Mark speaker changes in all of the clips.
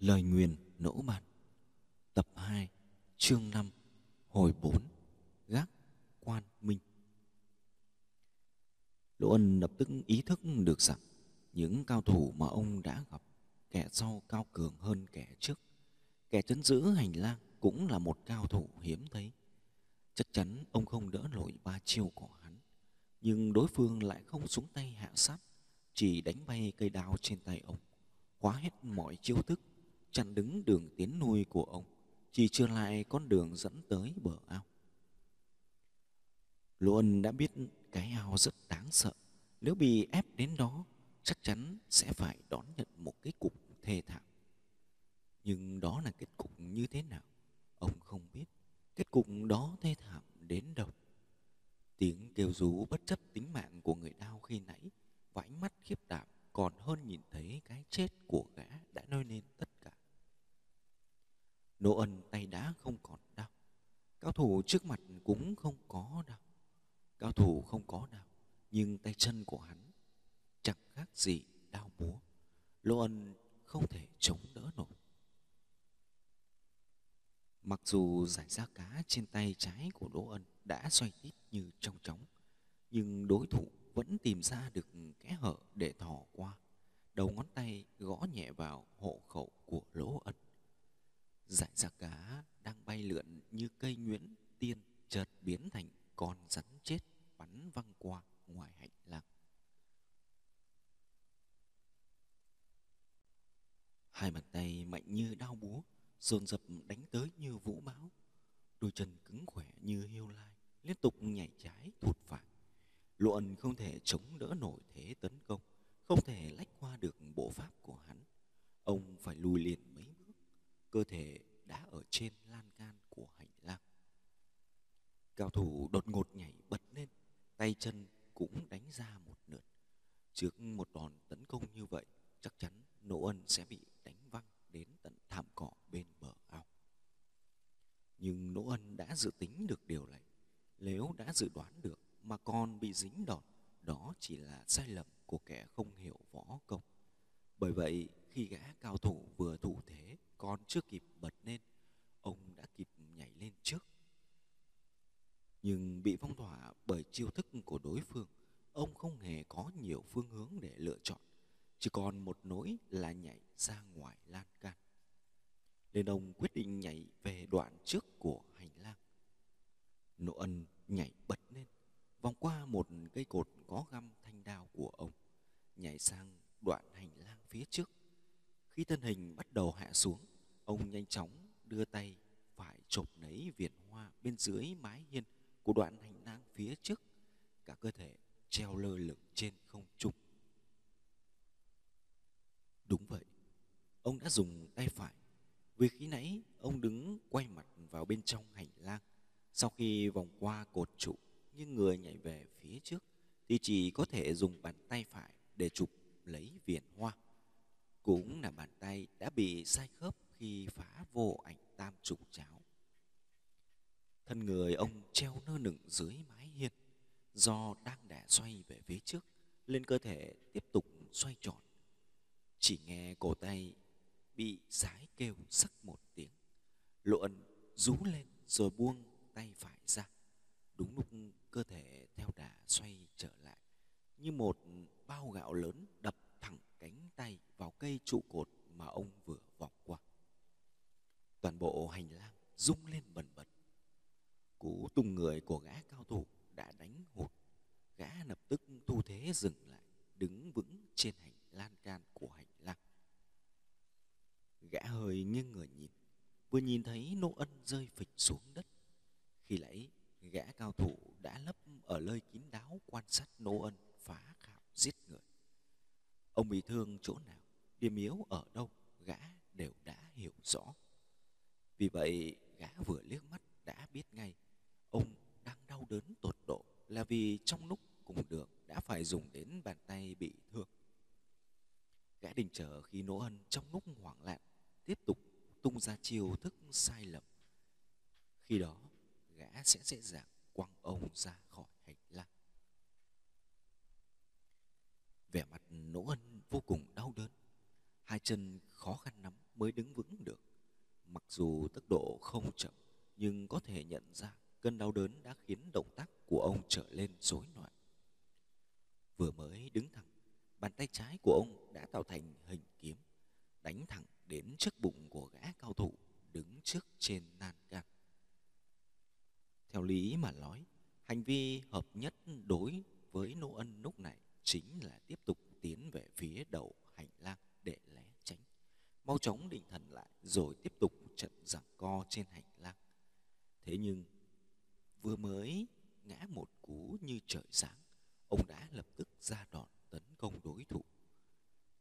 Speaker 1: Lời nguyền nỗ ban Tập 2 Chương 5 Hồi 4 Gác Quan Minh Lỗ Ân lập tức ý thức được rằng những cao thủ mà ông đã gặp kẻ sau cao cường hơn kẻ trước. Kẻ chấn giữ hành lang cũng là một cao thủ hiếm thấy. Chắc chắn ông không đỡ nổi ba chiêu của hắn. Nhưng đối phương lại không xuống tay hạ sát, chỉ đánh bay cây đao trên tay ông, khóa hết mọi chiêu thức chặn đứng đường tiến nuôi của ông, chỉ chưa lại con đường dẫn tới bờ ao. Lô Ân đã biết cái ao rất đáng sợ, nếu bị ép đến đó, chắc chắn sẽ phải đón nhận một cái cục thê thảm. Nhưng đó là kết cục như thế nào, ông không biết. Kết cục đó thê thảm đến đâu. Tiếng kêu rú bất chấp tính mạng của người đau khi nãy và ánh mắt khiếp đảm còn hơn nhìn thấy cái chết của gã đã nôi lên tất cả. Nô ân tay đã không còn đau. Cao thủ trước mặt cũng không có đau. Cao thủ không có đau, nhưng tay chân của hắn chẳng khác gì đau búa. Lô ân không thể chống đỡ nổi. Mặc dù giải ra cá trên tay trái của Đỗ Ân đã xoay tít như trong chóng, nhưng đối thủ vẫn tìm ra được kẽ hở để thò qua. Đầu ngón tay gõ nhẹ vào hộ khẩu của Lỗ Ân. Giải ra cá đang bay lượn như cây nhuyễn tiên chợt biến thành con rắn chết bắn văng qua ngoài hành lang. Hai bàn tay mạnh như đao búa, dồn dập đánh tới như vũ bão. Đôi chân cứng khỏe như hiêu lai, liên tục nhảy trái thụt phải. Lộ ẩn không thể chống đỡ nổi thế tấn công, không thể lách qua được bộ pháp của hắn. Ông phải lùi liền mấy bước, cơ thể đã ở trên lan can. Cao thủ đột ngột nhảy bật lên, tay chân cũng đánh ra một lượt. Trước một đòn tấn công như vậy, chắc chắn Nỗ Ân sẽ bị đánh văng đến tận thảm cỏ bên bờ ao. Nhưng Nỗ Ân đã dự tính được điều này. Nếu đã dự đoán được mà còn bị dính đòn, đó chỉ là sai lầm của kẻ không hiểu võ công. Bởi vậy, khi gã cao thủ vừa thủ thế còn chưa kịp bật lên, ông đã kịp nhảy lên trước. Nhưng bị phong tỏa bởi chiêu thức của đối phương, ông không hề có nhiều phương hướng để lựa chọn, chỉ còn một nỗi là nhảy ra ngoài lan can. Nên ông quyết định nhảy về đoạn trước của hành lang. nỗ ân nhảy bật lên, vòng qua một cây cột có găm thanh đao của ông, nhảy sang đoạn hành lang phía trước. Khi thân hình bắt đầu hạ xuống, ông nhanh chóng đưa tay phải chộp lấy viền hoa bên dưới mái hiên của đoạn hành lang phía trước, cả cơ thể treo lơ lửng trên không trung. Đúng vậy, ông đã dùng tay phải, vì khi nãy ông đứng quay mặt vào bên trong hành lang. Sau khi vòng qua cột trụ, nhưng người nhảy về phía trước thì chỉ có thể dùng bàn tay phải để chụp lấy viền hoa. Cũng là bàn tay đã bị sai khớp khi phá vô ảnh tam trục cháo. Thân người ông treo nơ nửng dưới mái hiên, do đang đà xoay về phía trước, lên cơ thể tiếp tục xoay tròn. Chỉ nghe cổ tay bị sái kêu sắc một tiếng. Lộ ẩn rú lên rồi buông tay phải ra. Đúng lúc cơ thể theo đà xoay trở lại, như một bao gạo lớn đập thẳng cánh tay vào cây trụ cột mà ông vừa vòng qua. Toàn bộ hành lang rung lên bần bật. Cú tung người của gã cao thủ đã đánh hụt. Gã lập tức thu thế dừng lại, đứng vững trên hành lan can của hành lang. Gã hơi nghiêng người nhìn, vừa nhìn thấy nô ân rơi phịch xuống đất. Khi lấy gã cao thủ đã lấp ở nơi kín đáo quan sát nô ân phá khảo giết người. Ông bị thương chỗ nào, điểm yếu ở đâu, gã đều đã hiểu rõ. Vì vậy, gã vừa liếc mắt đã biết ngay ông đang đau đớn tột độ là vì trong lúc cùng đường đã phải dùng đến bàn tay bị thương. Gã đình chờ khi nỗ ân trong lúc hoảng loạn tiếp tục tung ra chiêu thức sai lầm. Khi đó, gã sẽ dễ dàng quăng ông ra khỏi hành lang. Vẻ mặt nỗ ân vô cùng đau đớn, hai chân khó khăn nắm mới đứng vững được. Mặc dù tốc độ không chậm, nhưng có thể nhận ra cơn đau đớn đã khiến động tác của ông trở lên rối loạn. Vừa mới đứng thẳng, bàn tay trái của ông đã tạo thành hình kiếm, đánh thẳng đến trước bụng của gã cao thủ đứng trước trên nan can. Theo lý mà nói, hành vi hợp nhất đối với Nô Ân lúc này chính là tiếp tục tiến về phía đầu hành lang để né tránh. Mau chóng định thần lại rồi tiếp tục trận giằng co trên hành lang. Thế nhưng vừa mới ngã một cú như trời sáng, ông đã lập tức ra đòn tấn công đối thủ.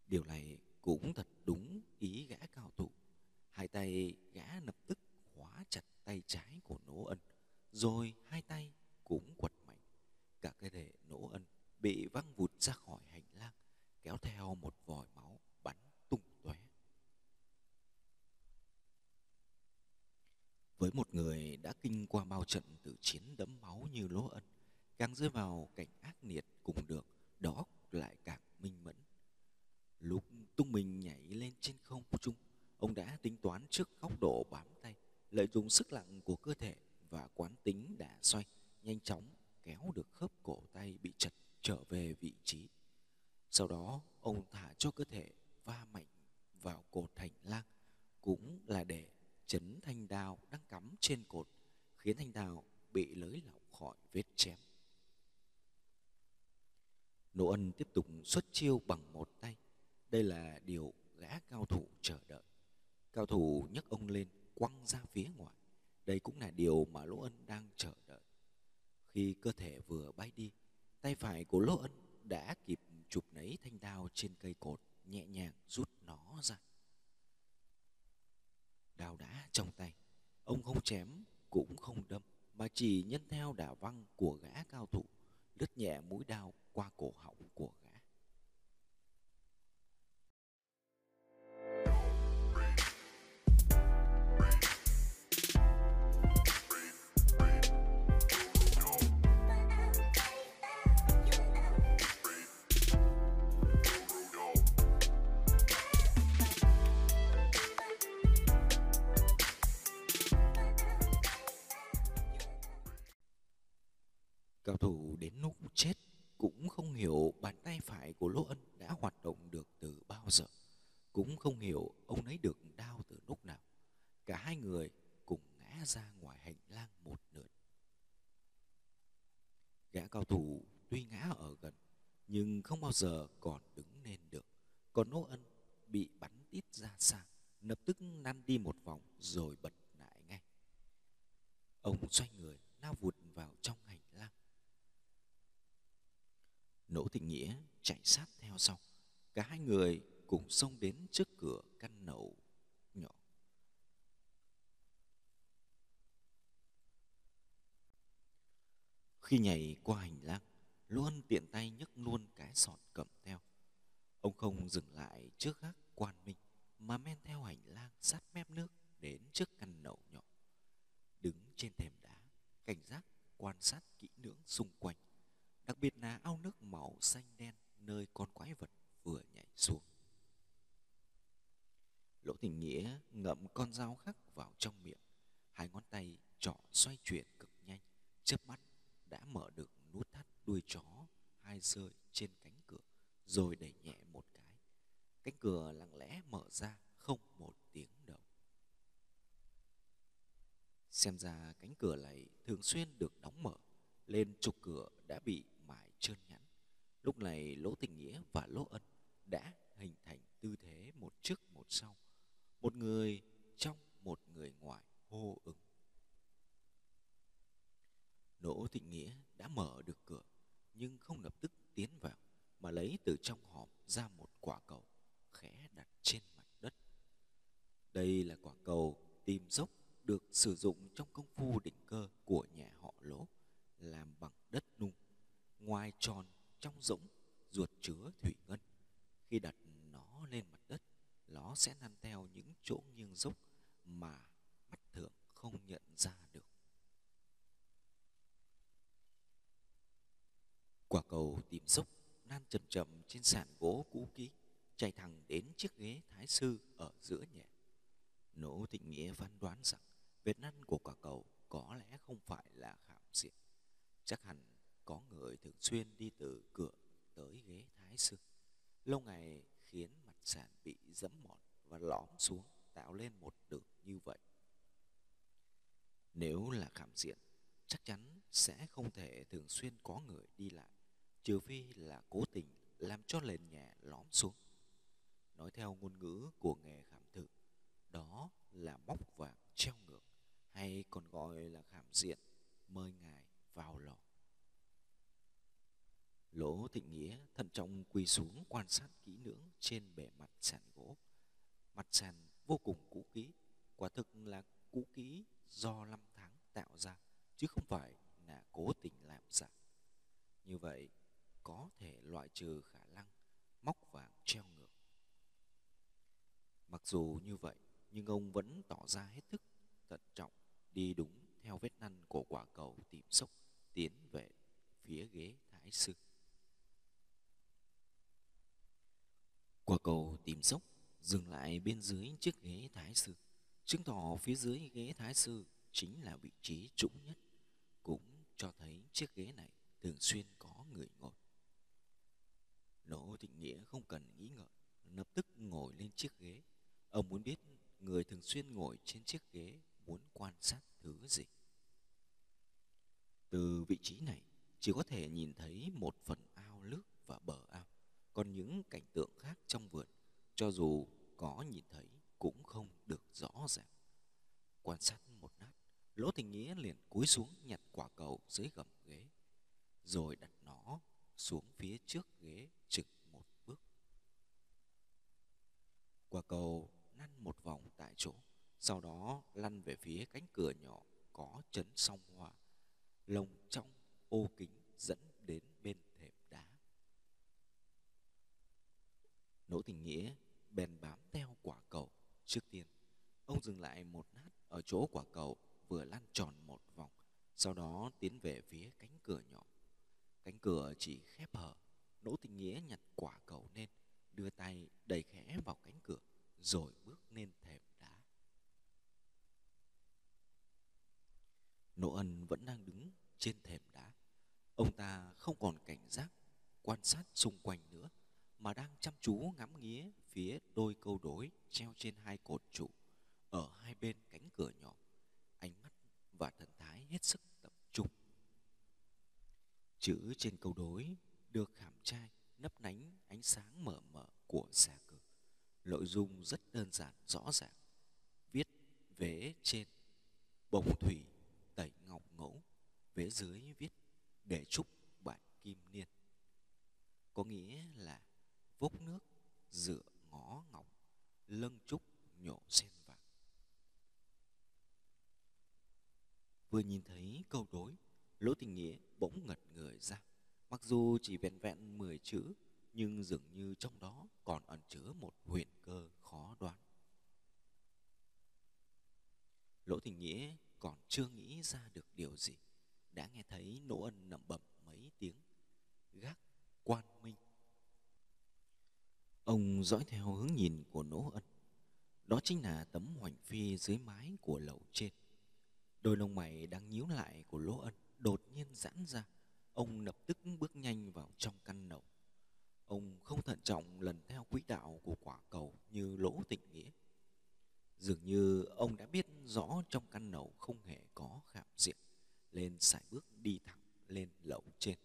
Speaker 1: Điều này cũng thật đúng ý gã cao thủ. Hai tay gã lập tức khóa chặt tay trái của Nỗ Ân, rồi hai tay cũng quật mạnh. Cả cái thể Nỗ Ân bị văng vụt ra khỏi hành lang, kéo theo một vòi máu bắn tung tóe. Với một người đã kinh qua bao trận tử chiến đẫm máu như Lỗ Ân, càng rơi vào cảnh ác liệt cùng được, đó lại càng minh mẫn. Lúc tung mình nhảy lên trên không trung, ông đã tính toán trước góc độ bám tay, lợi dụng sức lặng của cơ thể và quán tính đã xoay, nhanh chóng kéo được khớp cổ tay bị chật trở về vị trí. Sau đó, ông thả cho cơ thể va mạnh vào cột hành lang, cũng là để chấn thanh đao đang cắm trên cột, khiến thanh đao bị lới lỏng khỏi vết chém. Nỗ Ân tiếp tục xuất chiêu bằng một tay. Đây là điều gã cao thủ chờ đợi. Cao thủ nhấc ông lên quăng ra phía ngoài. Đây cũng là điều mà Lỗ Ân đang chờ đợi. Khi cơ thể vừa bay đi, tay phải của Lỗ Ân đã kịp chụp lấy thanh đao trên cây cột, nhẹ nhàng rút nó ra. Đao đã trong tay, ông không chém cũng không đâm, mà chỉ nhân theo đả văng của gã cao thủ, lướt nhẹ mũi đao qua cổ họng của hại của Lỗ Ân đã hoạt động được từ bao giờ. Cũng không hiểu ông ấy được đau từ lúc nào. Cả hai người cùng ngã ra ngoài hành lang một lượt. Gã cao thủ tuy ngã ở gần nhưng không bao giờ còn đứng lên được. Còn Lỗ Ân bị bắn tít ra xa, lập tức lăn đi một vòng rồi bật lại ngay. Ông xoay người lao vụt vào trong hành lang. Nỗ Thị Nghĩa chạy sát theo sau. Cả hai người cùng xông đến trước cửa căn nậu nhỏ. Khi nhảy qua hành lang, luôn tiện tay nhấc luôn cái sọt cầm theo. Ông không dừng lại trước gác quan minh, mà men theo hành lang sát mép nước đến trước căn nậu nhỏ. Đứng trên thềm đá, cảnh giác quan sát kỹ lưỡng xung quanh đặc biệt là ao nước màu xanh đen nơi con quái vật vừa nhảy xuống. Lỗ Tình Nghĩa ngậm con dao khắc vào trong miệng, hai ngón tay trỏ xoay chuyển cực nhanh, chớp mắt đã mở được nút thắt đuôi chó hai rơi trên cánh cửa, rồi đẩy nhẹ một cái. Cánh cửa lặng lẽ mở ra không một tiếng động. Xem ra cánh cửa này thường xuyên được đóng mở, lên trục cửa đã bị mài trơn nhẵn. Lúc này Lỗ Tình Nghĩa và Lỗ Ân đã hình thành tư thế một trước một sau. Một người trong, một người ngoài hô ứng. Lỗ Tình Nghĩa đã mở được cửa, nhưng không lập tức tiến vào, mà lấy từ trong hòm ra một quả cầu, khẽ đặt trên mặt đất. Đây là quả cầu tìm dốc được sử dụng trong công phu định cơ của nhà họ Lỗ, làm bằng đất nung ngoài tròn trong rỗng ruột chứa thủy ngân. Khi đặt nó lên mặt đất nó sẽ năn theo những chỗ nghiêng dốc mà mắt thường không nhận ra được. Quả cầu tìm dốc nan chậm chậm trên sàn gỗ cũ kỹ chạy thẳng đến chiếc ghế thái sư ở giữa nhà. Nỗ Thịnh Nghĩa phán đoán rằng vết năn của quả cầu có lẽ không phải là khảm diện. Chắc hẳn có người thường xuyên đi từ cửa tới ghế thái sư. Lâu ngày khiến mặt sàn bị dẫm mòn và lõm xuống tạo lên một đường như vậy. Nếu là khảm diện, chắc chắn sẽ không thể thường xuyên có người đi lại, trừ phi là cố tình làm cho nền nhà lõm xuống. Nói theo ngôn ngữ của nghề khảm thử, đó là móc vàng treo ngược, hay còn gọi là khảm diện, mời ngài vào lò. Lỗ Thịnh Nghĩa thận trọng quỳ xuống quan sát kỹ lưỡng trên bề mặt sàn gỗ. Mặt sàn vô cùng cũ kỹ, quả thực là cũ kỹ do năm tháng tạo ra, chứ không phải là cố tình làm giả. Như vậy, có thể loại trừ khả năng móc vàng treo ngược. Mặc dù như vậy, nhưng ông vẫn tỏ ra hết thức thận trọng đi đúng theo vết năn của quả cầu tìm sốc tiến về phía ghế thái sư. Quả cầu tìm sốc dừng lại bên dưới chiếc ghế thái sư, chứng tỏ phía dưới ghế thái sư chính là vị trí trũng nhất, cũng cho thấy chiếc ghế này thường xuyên có người ngồi. Nỗ Thịnh Nghĩa không cần nghĩ ngợi, lập tức ngồi lên chiếc ghế. Ông muốn biết người thường xuyên ngồi trên chiếc ghế muốn quan sát thứ gì. Từ vị trí này, chỉ có thể nhìn thấy một phần ao nước và bờ ao. Còn những cảnh tượng khác trong vườn, cho dù có nhìn thấy cũng không được rõ ràng. Quan sát một lát, Lỗ Tình Nghĩa liền cúi xuống nhặt quả cầu dưới gầm ghế, rồi đặt nó xuống phía trước ghế trực một bước. Quả cầu năn một sau đó lăn về phía cánh cửa nhỏ có chấn song hoa, lồng trong ô kính dẫn đến bên thềm đá. Nỗ tình nghĩa bèn bám theo quả cầu. Trước tiên, ông dừng lại một lát ở chỗ quả cầu vừa lăn tròn một vòng, sau đó tiến về phía cánh cửa nhỏ. Cánh cửa chỉ khép hở, Nỗ tình nghĩa nhặt quả cầu lên, đưa tay đẩy khẽ vào cánh cửa, rồi bước lên thềm đá. Nỗ ân vẫn đang đứng trên thềm đá. Ông ta không còn cảnh giác, quan sát xung quanh nữa, mà đang chăm chú ngắm nghía phía đôi câu đối treo trên hai cột trụ ở hai bên cánh cửa nhỏ. Ánh mắt và thần thái hết sức tập trung. Chữ trên câu đối được khảm trai nấp nánh ánh sáng mờ mờ của xà cực. Nội dung rất đơn giản rõ ràng. Viết vế trên bồng thủy tẩy ngọc ngẫu, vế dưới viết để chúc bạn kim niên. Có nghĩa là vốc nước dựa ngõ ngọc lâng trúc nhổ sen vàng. Vừa nhìn thấy câu đối lỗ tình nghĩa bỗng ngật người ra. Mặc dù chỉ vẹn vẹn mười chữ nhưng dường như trong đó còn ẩn chứa một huyền cơ khó đoán. Lỗ tình nghĩa còn chưa nghĩ ra được điều gì đã nghe thấy nỗ ân nẩm bẩm mấy tiếng, gác quan minh Ông dõi theo hướng nhìn của Nỗ Ân. Đó chính là tấm hoành phi dưới mái của lầu trên. Đôi lông mày đang nhíu lại của Lỗ Ân đột nhiên giãn ra. Ông lập tức bước nhanh vào trong căn lầu. Ông không thận trọng lần theo quỹ đạo của quả cầu như lỗ tịnh nghĩa. Dường như ông đã biết rõ trong căn lầu không hề có khảm diện, lên sải bước đi thẳng lên lầu trên.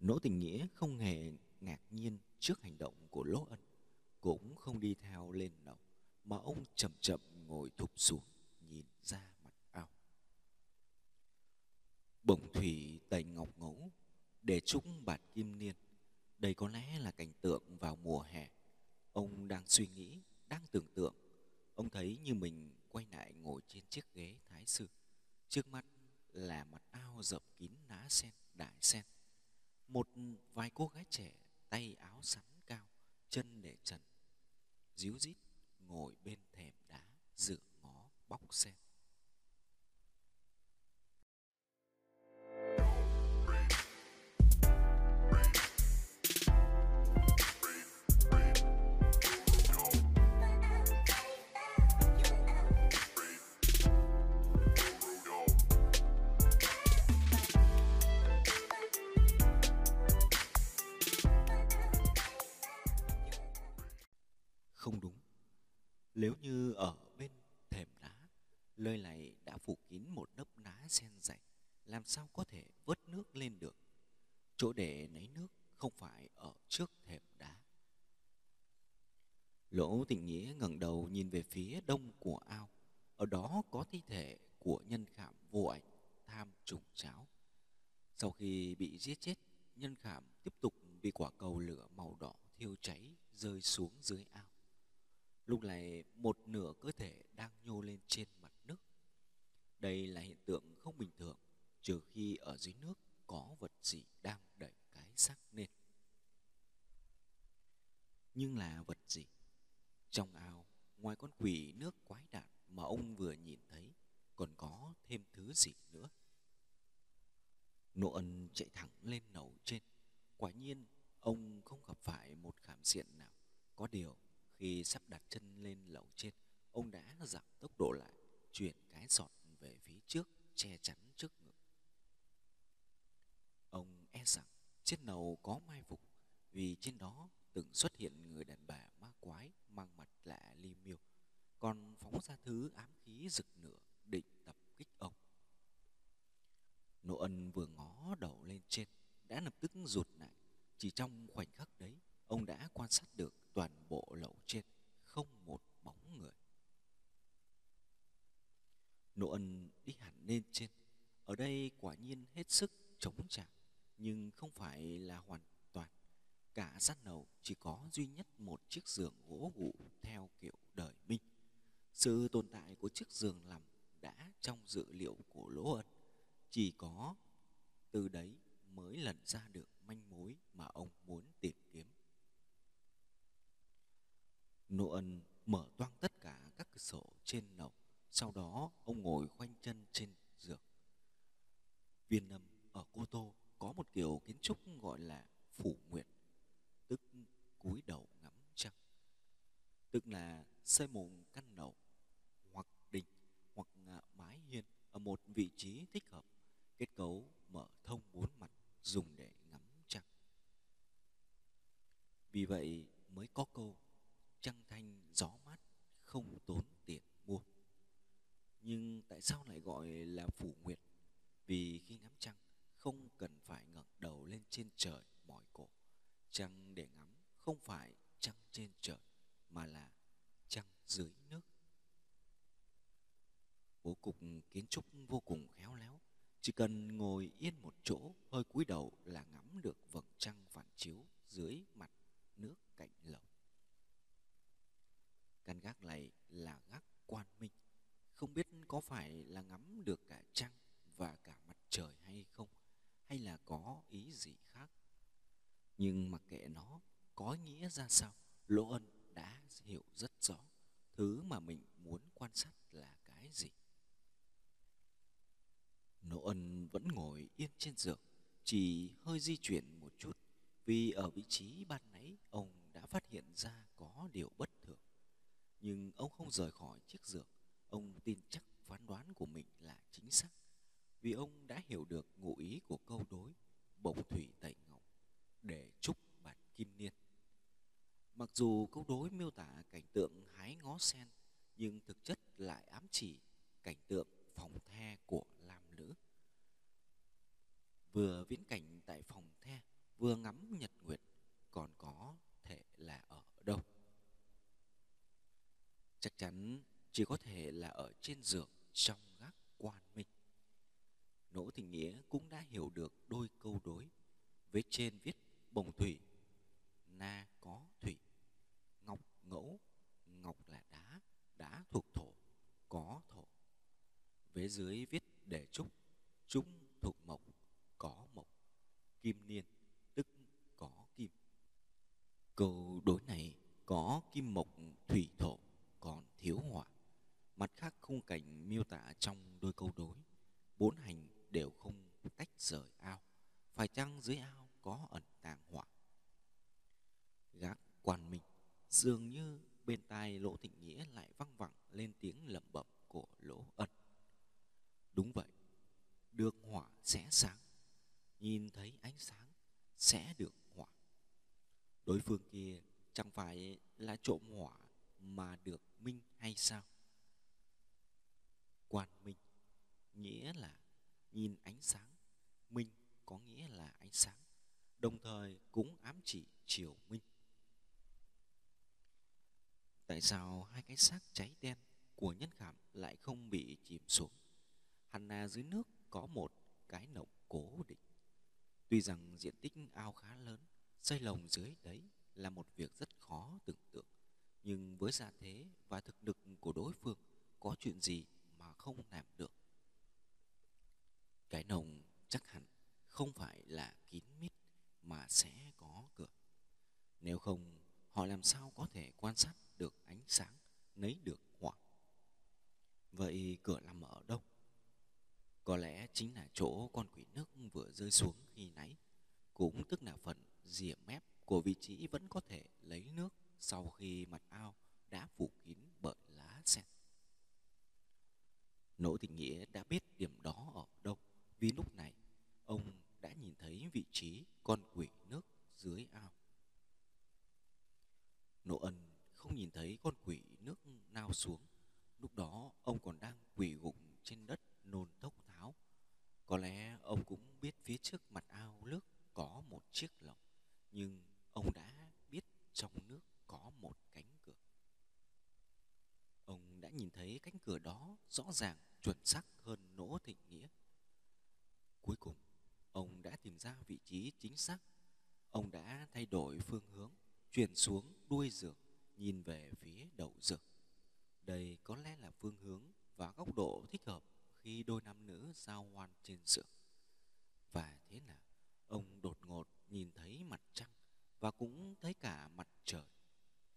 Speaker 1: Nỗ tình nghĩa không hề ngạc nhiên trước hành động của Lỗ Ân, cũng không đi theo lên lầu, mà ông chậm chậm ngồi thụp xuống, nhìn ra mặt ao. Bồng thủy tẩy ngọc ngẫu, để trúng bạt kim niên. Đây có lẽ là cảnh tượng vào mùa hè. Ông đang suy nghĩ, đang tưởng tượng. Ông thấy như mình quay lại ngồi trên chiếc ghế thái sư. Trước mắt là mặt ao rộng kín lá sen, đại sen. Một vài cô gái trẻ tay áo sắn cao, chân để trần, díu dít ngồi bên thềm đá dựa ngó bóc sen. không đúng. Nếu như ở bên thềm đá, nơi này đã phủ kín một lớp đá sen dày, làm sao có thể vớt nước lên được. Chỗ để lấy nước không phải ở trước thềm đá. Lỗ tình nghĩa ngẩng đầu nhìn về phía đông của ao. Ở đó có thi thể của nhân khảm vô ảnh tham trùng cháo. Sau khi bị giết chết, nhân khảm tiếp tục bị quả cầu lửa màu đỏ thiêu cháy rơi xuống dưới ao. Lúc này một nửa cơ thể đang nhô lên trên mặt nước. Đây là hiện tượng không bình thường, trừ khi ở dưới nước có vật gì đang đẩy cái xác lên. Nhưng là vật gì? Trong ao, ngoài con quỷ nước quái đản mà ông vừa nhìn thấy, còn có thêm thứ gì nữa? Nô ân chạy thẳng lên nầu trên. Quả nhiên, ông không gặp phải một khảm diện nào. Có điều, khi sắp đặt chân lên lầu trên, ông đã giảm tốc độ lại, chuyển cái sọt về phía trước, che chắn trước ngực. Ông e rằng trên lầu có mai phục, vì trên đó từng xuất hiện người đàn bà ma quái mang mặt lạ li miêu, còn phóng ra thứ ám khí rực nửa định tập kích ông. Nô ân vừa ngó đầu lên trên, đã lập tức rụt lại. Chỉ trong khoảnh khắc đấy, ông đã quan sát được toàn bộ lầu trên, không một bóng người. Nỗ ân đi hẳn lên trên. Ở đây quả nhiên hết sức chống trả, nhưng không phải là hoàn toàn. Cả gian lầu chỉ có duy nhất một chiếc giường gỗ gụ theo kiểu đời Minh. Sự tồn tại của chiếc giường nằm đã trong dự liệu của Lỗ Ân. Chỉ có từ đấy mới lần ra được manh mối mà ông muốn tìm kiếm. Nô ân mở toang tất cả các cửa sổ trên lầu. Sau đó ông ngồi khoanh chân trên giường. Viên lâm ở Cô Tô có một kiểu kiến trúc gọi là phủ nguyệt, tức cúi đầu ngắm trăng. Tức là xây một căn lầu hoặc đình hoặc mái hiên ở một vị trí thích hợp, kết cấu mở thông bốn mặt dùng để ngắm trăng. Vì vậy mới có câu trăng thanh gió mát không tốn tiền mua. Nhưng tại sao lại gọi là phủ nguyện Vì khi ngắm trăng không cần phải ngẩng đầu lên trên trời mỏi cổ. Trăng để ngắm không phải trăng trên trời mà là trăng dưới nước. Bố cục kiến trúc vô cùng khéo léo. Chỉ cần ngồi yên một chỗ, hơi cúi đầu là ngắm được vầng trăng phản chiếu dưới mặt nước cạnh lầu. Căn gác này là gác quan minh. Không biết có phải là ngắm được cả trăng và cả mặt trời hay không, hay là có ý gì khác. Nhưng mặc kệ nó có nghĩa ra sao, Lỗ Ân đã hiểu rất rõ. Thứ mà mình muốn quan sát là cái gì. lỗ ân vẫn ngồi yên trên giường, chỉ hơi di chuyển một chút, vì ở vị trí ban nãy ông đã phát hiện ra có điều bất thường. Nhưng ông không rời khỏi chiếc giường, ông tin chắc phán đoán của mình là chính xác, vì ông đã hiểu được ngụ ý của câu đối bổng thủy tẩy để chúc bạt kim niên. Mặc dù câu đối miêu tả cảnh tượng hái ngó sen, nhưng thực chất lại ám chỉ cảnh tượng phòng the của lam nữ. Vừa viễn cảnh tại phòng the, vừa ngắm nhật nguyệt, còn có thể là ở đâu? Chắc chắn chỉ có thể là ở trên giường trong gác quan minh. Nỗ Thịnh Nghĩa cũng đã hiểu được đôi câu đối. Với trên viết bồng thủy, na có thủy, ngọc ngẫu, ngọc là đá, đá thuộc thổ, có thổ. Vế dưới viết để trúc, trúc thuộc mộc, có mộc, kim niên, tức có kim. Câu đối này có kim mộc thủy thổ, còn thiếu hỏa. Mặt khác khung cảnh miêu tả trong đôi câu đối, bốn hành đều không tách rời ao. Phải chăng dưới ao có ẩn tàng hỏa? Gác quan minh, dường như bên tai lỗ thịnh nghĩa lại văng vẳng lên tiếng lẩm bẩm của lỗ ẩn Đúng vậy, được hỏa sẽ sáng, nhìn thấy ánh sáng sẽ được hỏa. Đối phương kia chẳng phải là trộm hỏa mà được minh hay sao quan minh nghĩa là nhìn ánh sáng minh có nghĩa là ánh sáng đồng thời cũng ám chỉ chiều minh. Tại sao hai cái xác cháy đen của nhân khảm lại không bị chìm xuống? Hẳn là dưới nước có một cái lồng cố định. Tuy rằng diện tích ao khá lớn, xây lồng dưới đấy là một việc rất khó tưởng tượng. Nhưng với gia thế và thực lực của đối phương, có chuyện gì mà không làm được? Cái nồng chắc hẳn không phải là kín sẽ có cửa. Nếu không, họ làm sao có thể quan sát được ánh sáng nấy được hỏa vậy cửa nằm ở đâu? Có lẽ chính là chỗ con quỷ nước vừa rơi xuống khi nãy cũng tức là phần rìa mép của vị trí vẫn có thể lấy nước sau khi mặt ao đã phủ kín bởi lá sen. Nỗ Thị Nghĩa đã biết điểm đó ở đâu vì lúc này ông đã nhìn thấy vị trí con quỷ nước dưới ao. Nỗ Ân không nhìn thấy con quỷ nước nào xuống. Lúc đó ông còn đang quỳ gục trên đất nôn thốc tháo. Có lẽ ông cũng biết phía trước mặt ao nước có một chiếc lồng, nhưng ông đã biết trong nước có một cánh cửa. Ông đã nhìn thấy cánh cửa đó rõ ràng chuẩn xác hơn nỗ thịnh nghĩa. Cuối cùng, ông đã tìm ra vị trí chính xác. Ông đã thay đổi phương hướng, chuyển xuống đuôi giường, nhìn về phía đầu giường. Đây có lẽ là phương hướng và góc độ thích hợp khi đôi nam nữ giao hoan trên giường. Và thế là ông đột ngột nhìn thấy mặt trăng và cũng thấy cả mặt trời.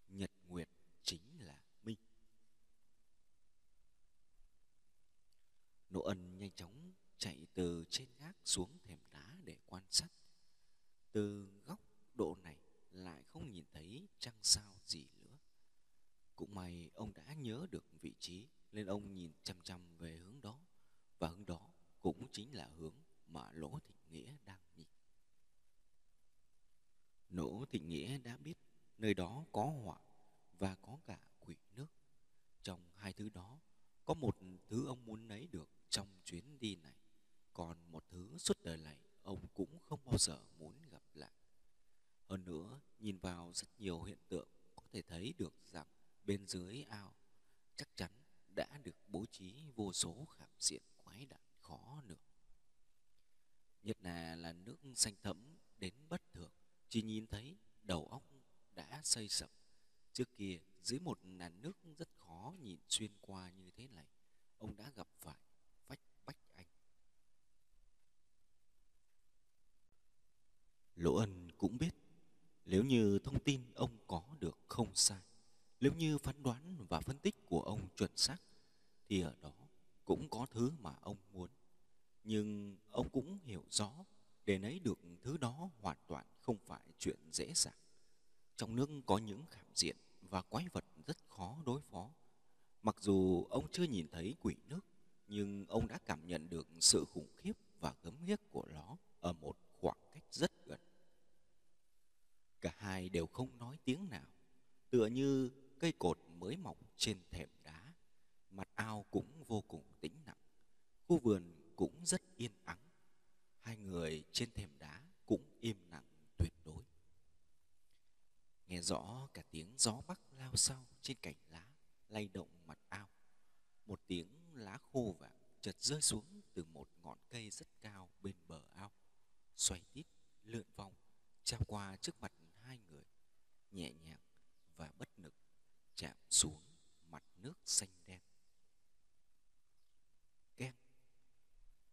Speaker 1: Nhật Nguyệt chính là Minh. Nỗ ân nhanh chóng chạy từ trên gác xuống thềm đá để quan sát. Từ góc độ này lại không nhìn thấy trăng sao gì nữa. Cũng may ông đã nhớ được vị trí nên ông nhìn chăm chăm về hướng đó và hướng đó cũng chính là hướng mà Lỗ Thịnh Nghĩa đang nhìn. Lỗ Thịnh Nghĩa đã biết nơi đó có hỏa và có cả quỷ nước. Trong hai thứ đó, có một thứ ông muốn lấy được trong chuyến đi này, còn một thứ suốt đời này ông cũng không bao giờ muốn gặp lại. Hơn nữa, nhìn vào rất nhiều hiện tượng có thể thấy được rằng bên dưới ao chắc chắn đã được bố trí vô số khảm diện quái đản khó lường. Nhất là là nước xanh thẫm đến bất thường, chỉ nhìn thấy đầu óc đã xây sập. Trước kia, dưới một làn nước rất khó nhìn xuyên qua như thế này, ông đã gặp phải vách bách anh. Lỗ Ân cũng biết, nếu như thông tin ông có được không sai, nếu như phán đoán và phân tích của ông chuẩn xác, thì ở đó cũng có thứ mà ông muốn. Nhưng ông cũng hiểu rõ để lấy được thứ đó hoàn toàn không phải chuyện dễ dàng. Trong nước có những khảm diện và quái vật rất khó đối phó. Mặc dù ông chưa nhìn thấy quỷ nước, nhưng ông đã cảm nhận được sự khủng khiếp và gấm ghiếc của nó ở một khoảng cách rất gần. Cả hai đều không nói tiếng nào, tựa như cây cột mới mọc trên thềm đá. Mặt ao cũng vô cùng tĩnh lặng. Khu vườn cũng rất yên ắng. Hai người trên thềm đá cũng im lặng tuyệt đối. Nghe rõ cả tiếng gió bắc lao sau trên cành lá, lay động mặt ao. Một tiếng lá khô vàng chợt rơi xuống từ một ngọn cây rất cao bên bờ ao, xoay tít, lượn vòng, trao qua trước mặt hai người, nhẹ nhàng và bất lực chạm xuống mặt nước xanh đen. Keng.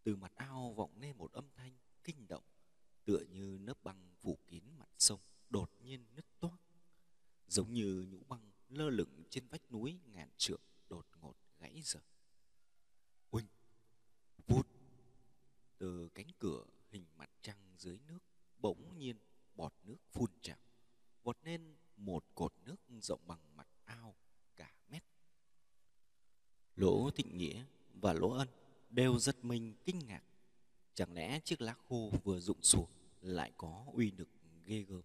Speaker 1: Từ mặt ao vọng lên một âm thanh kinh động, tựa như lớp băng phủ kín mặt sông đột nhiên nứt toác, giống như nhũ băng lơ lửng trên vách núi ngàn trượng đột ngột gãy rời. Uỳnh, vút, từ cánh cửa hình mặt trăng dưới nước bỗng nhiên bọt nước phun trào, vọt lên một cột nước rộng bằng mặt ao cả mét. Đỗ Thịnh Nghĩa và Lỗ Ân đều giật mình kinh ngạc. Chẳng lẽ chiếc lá khô vừa rụng xuống lại có uy lực ghê gớm?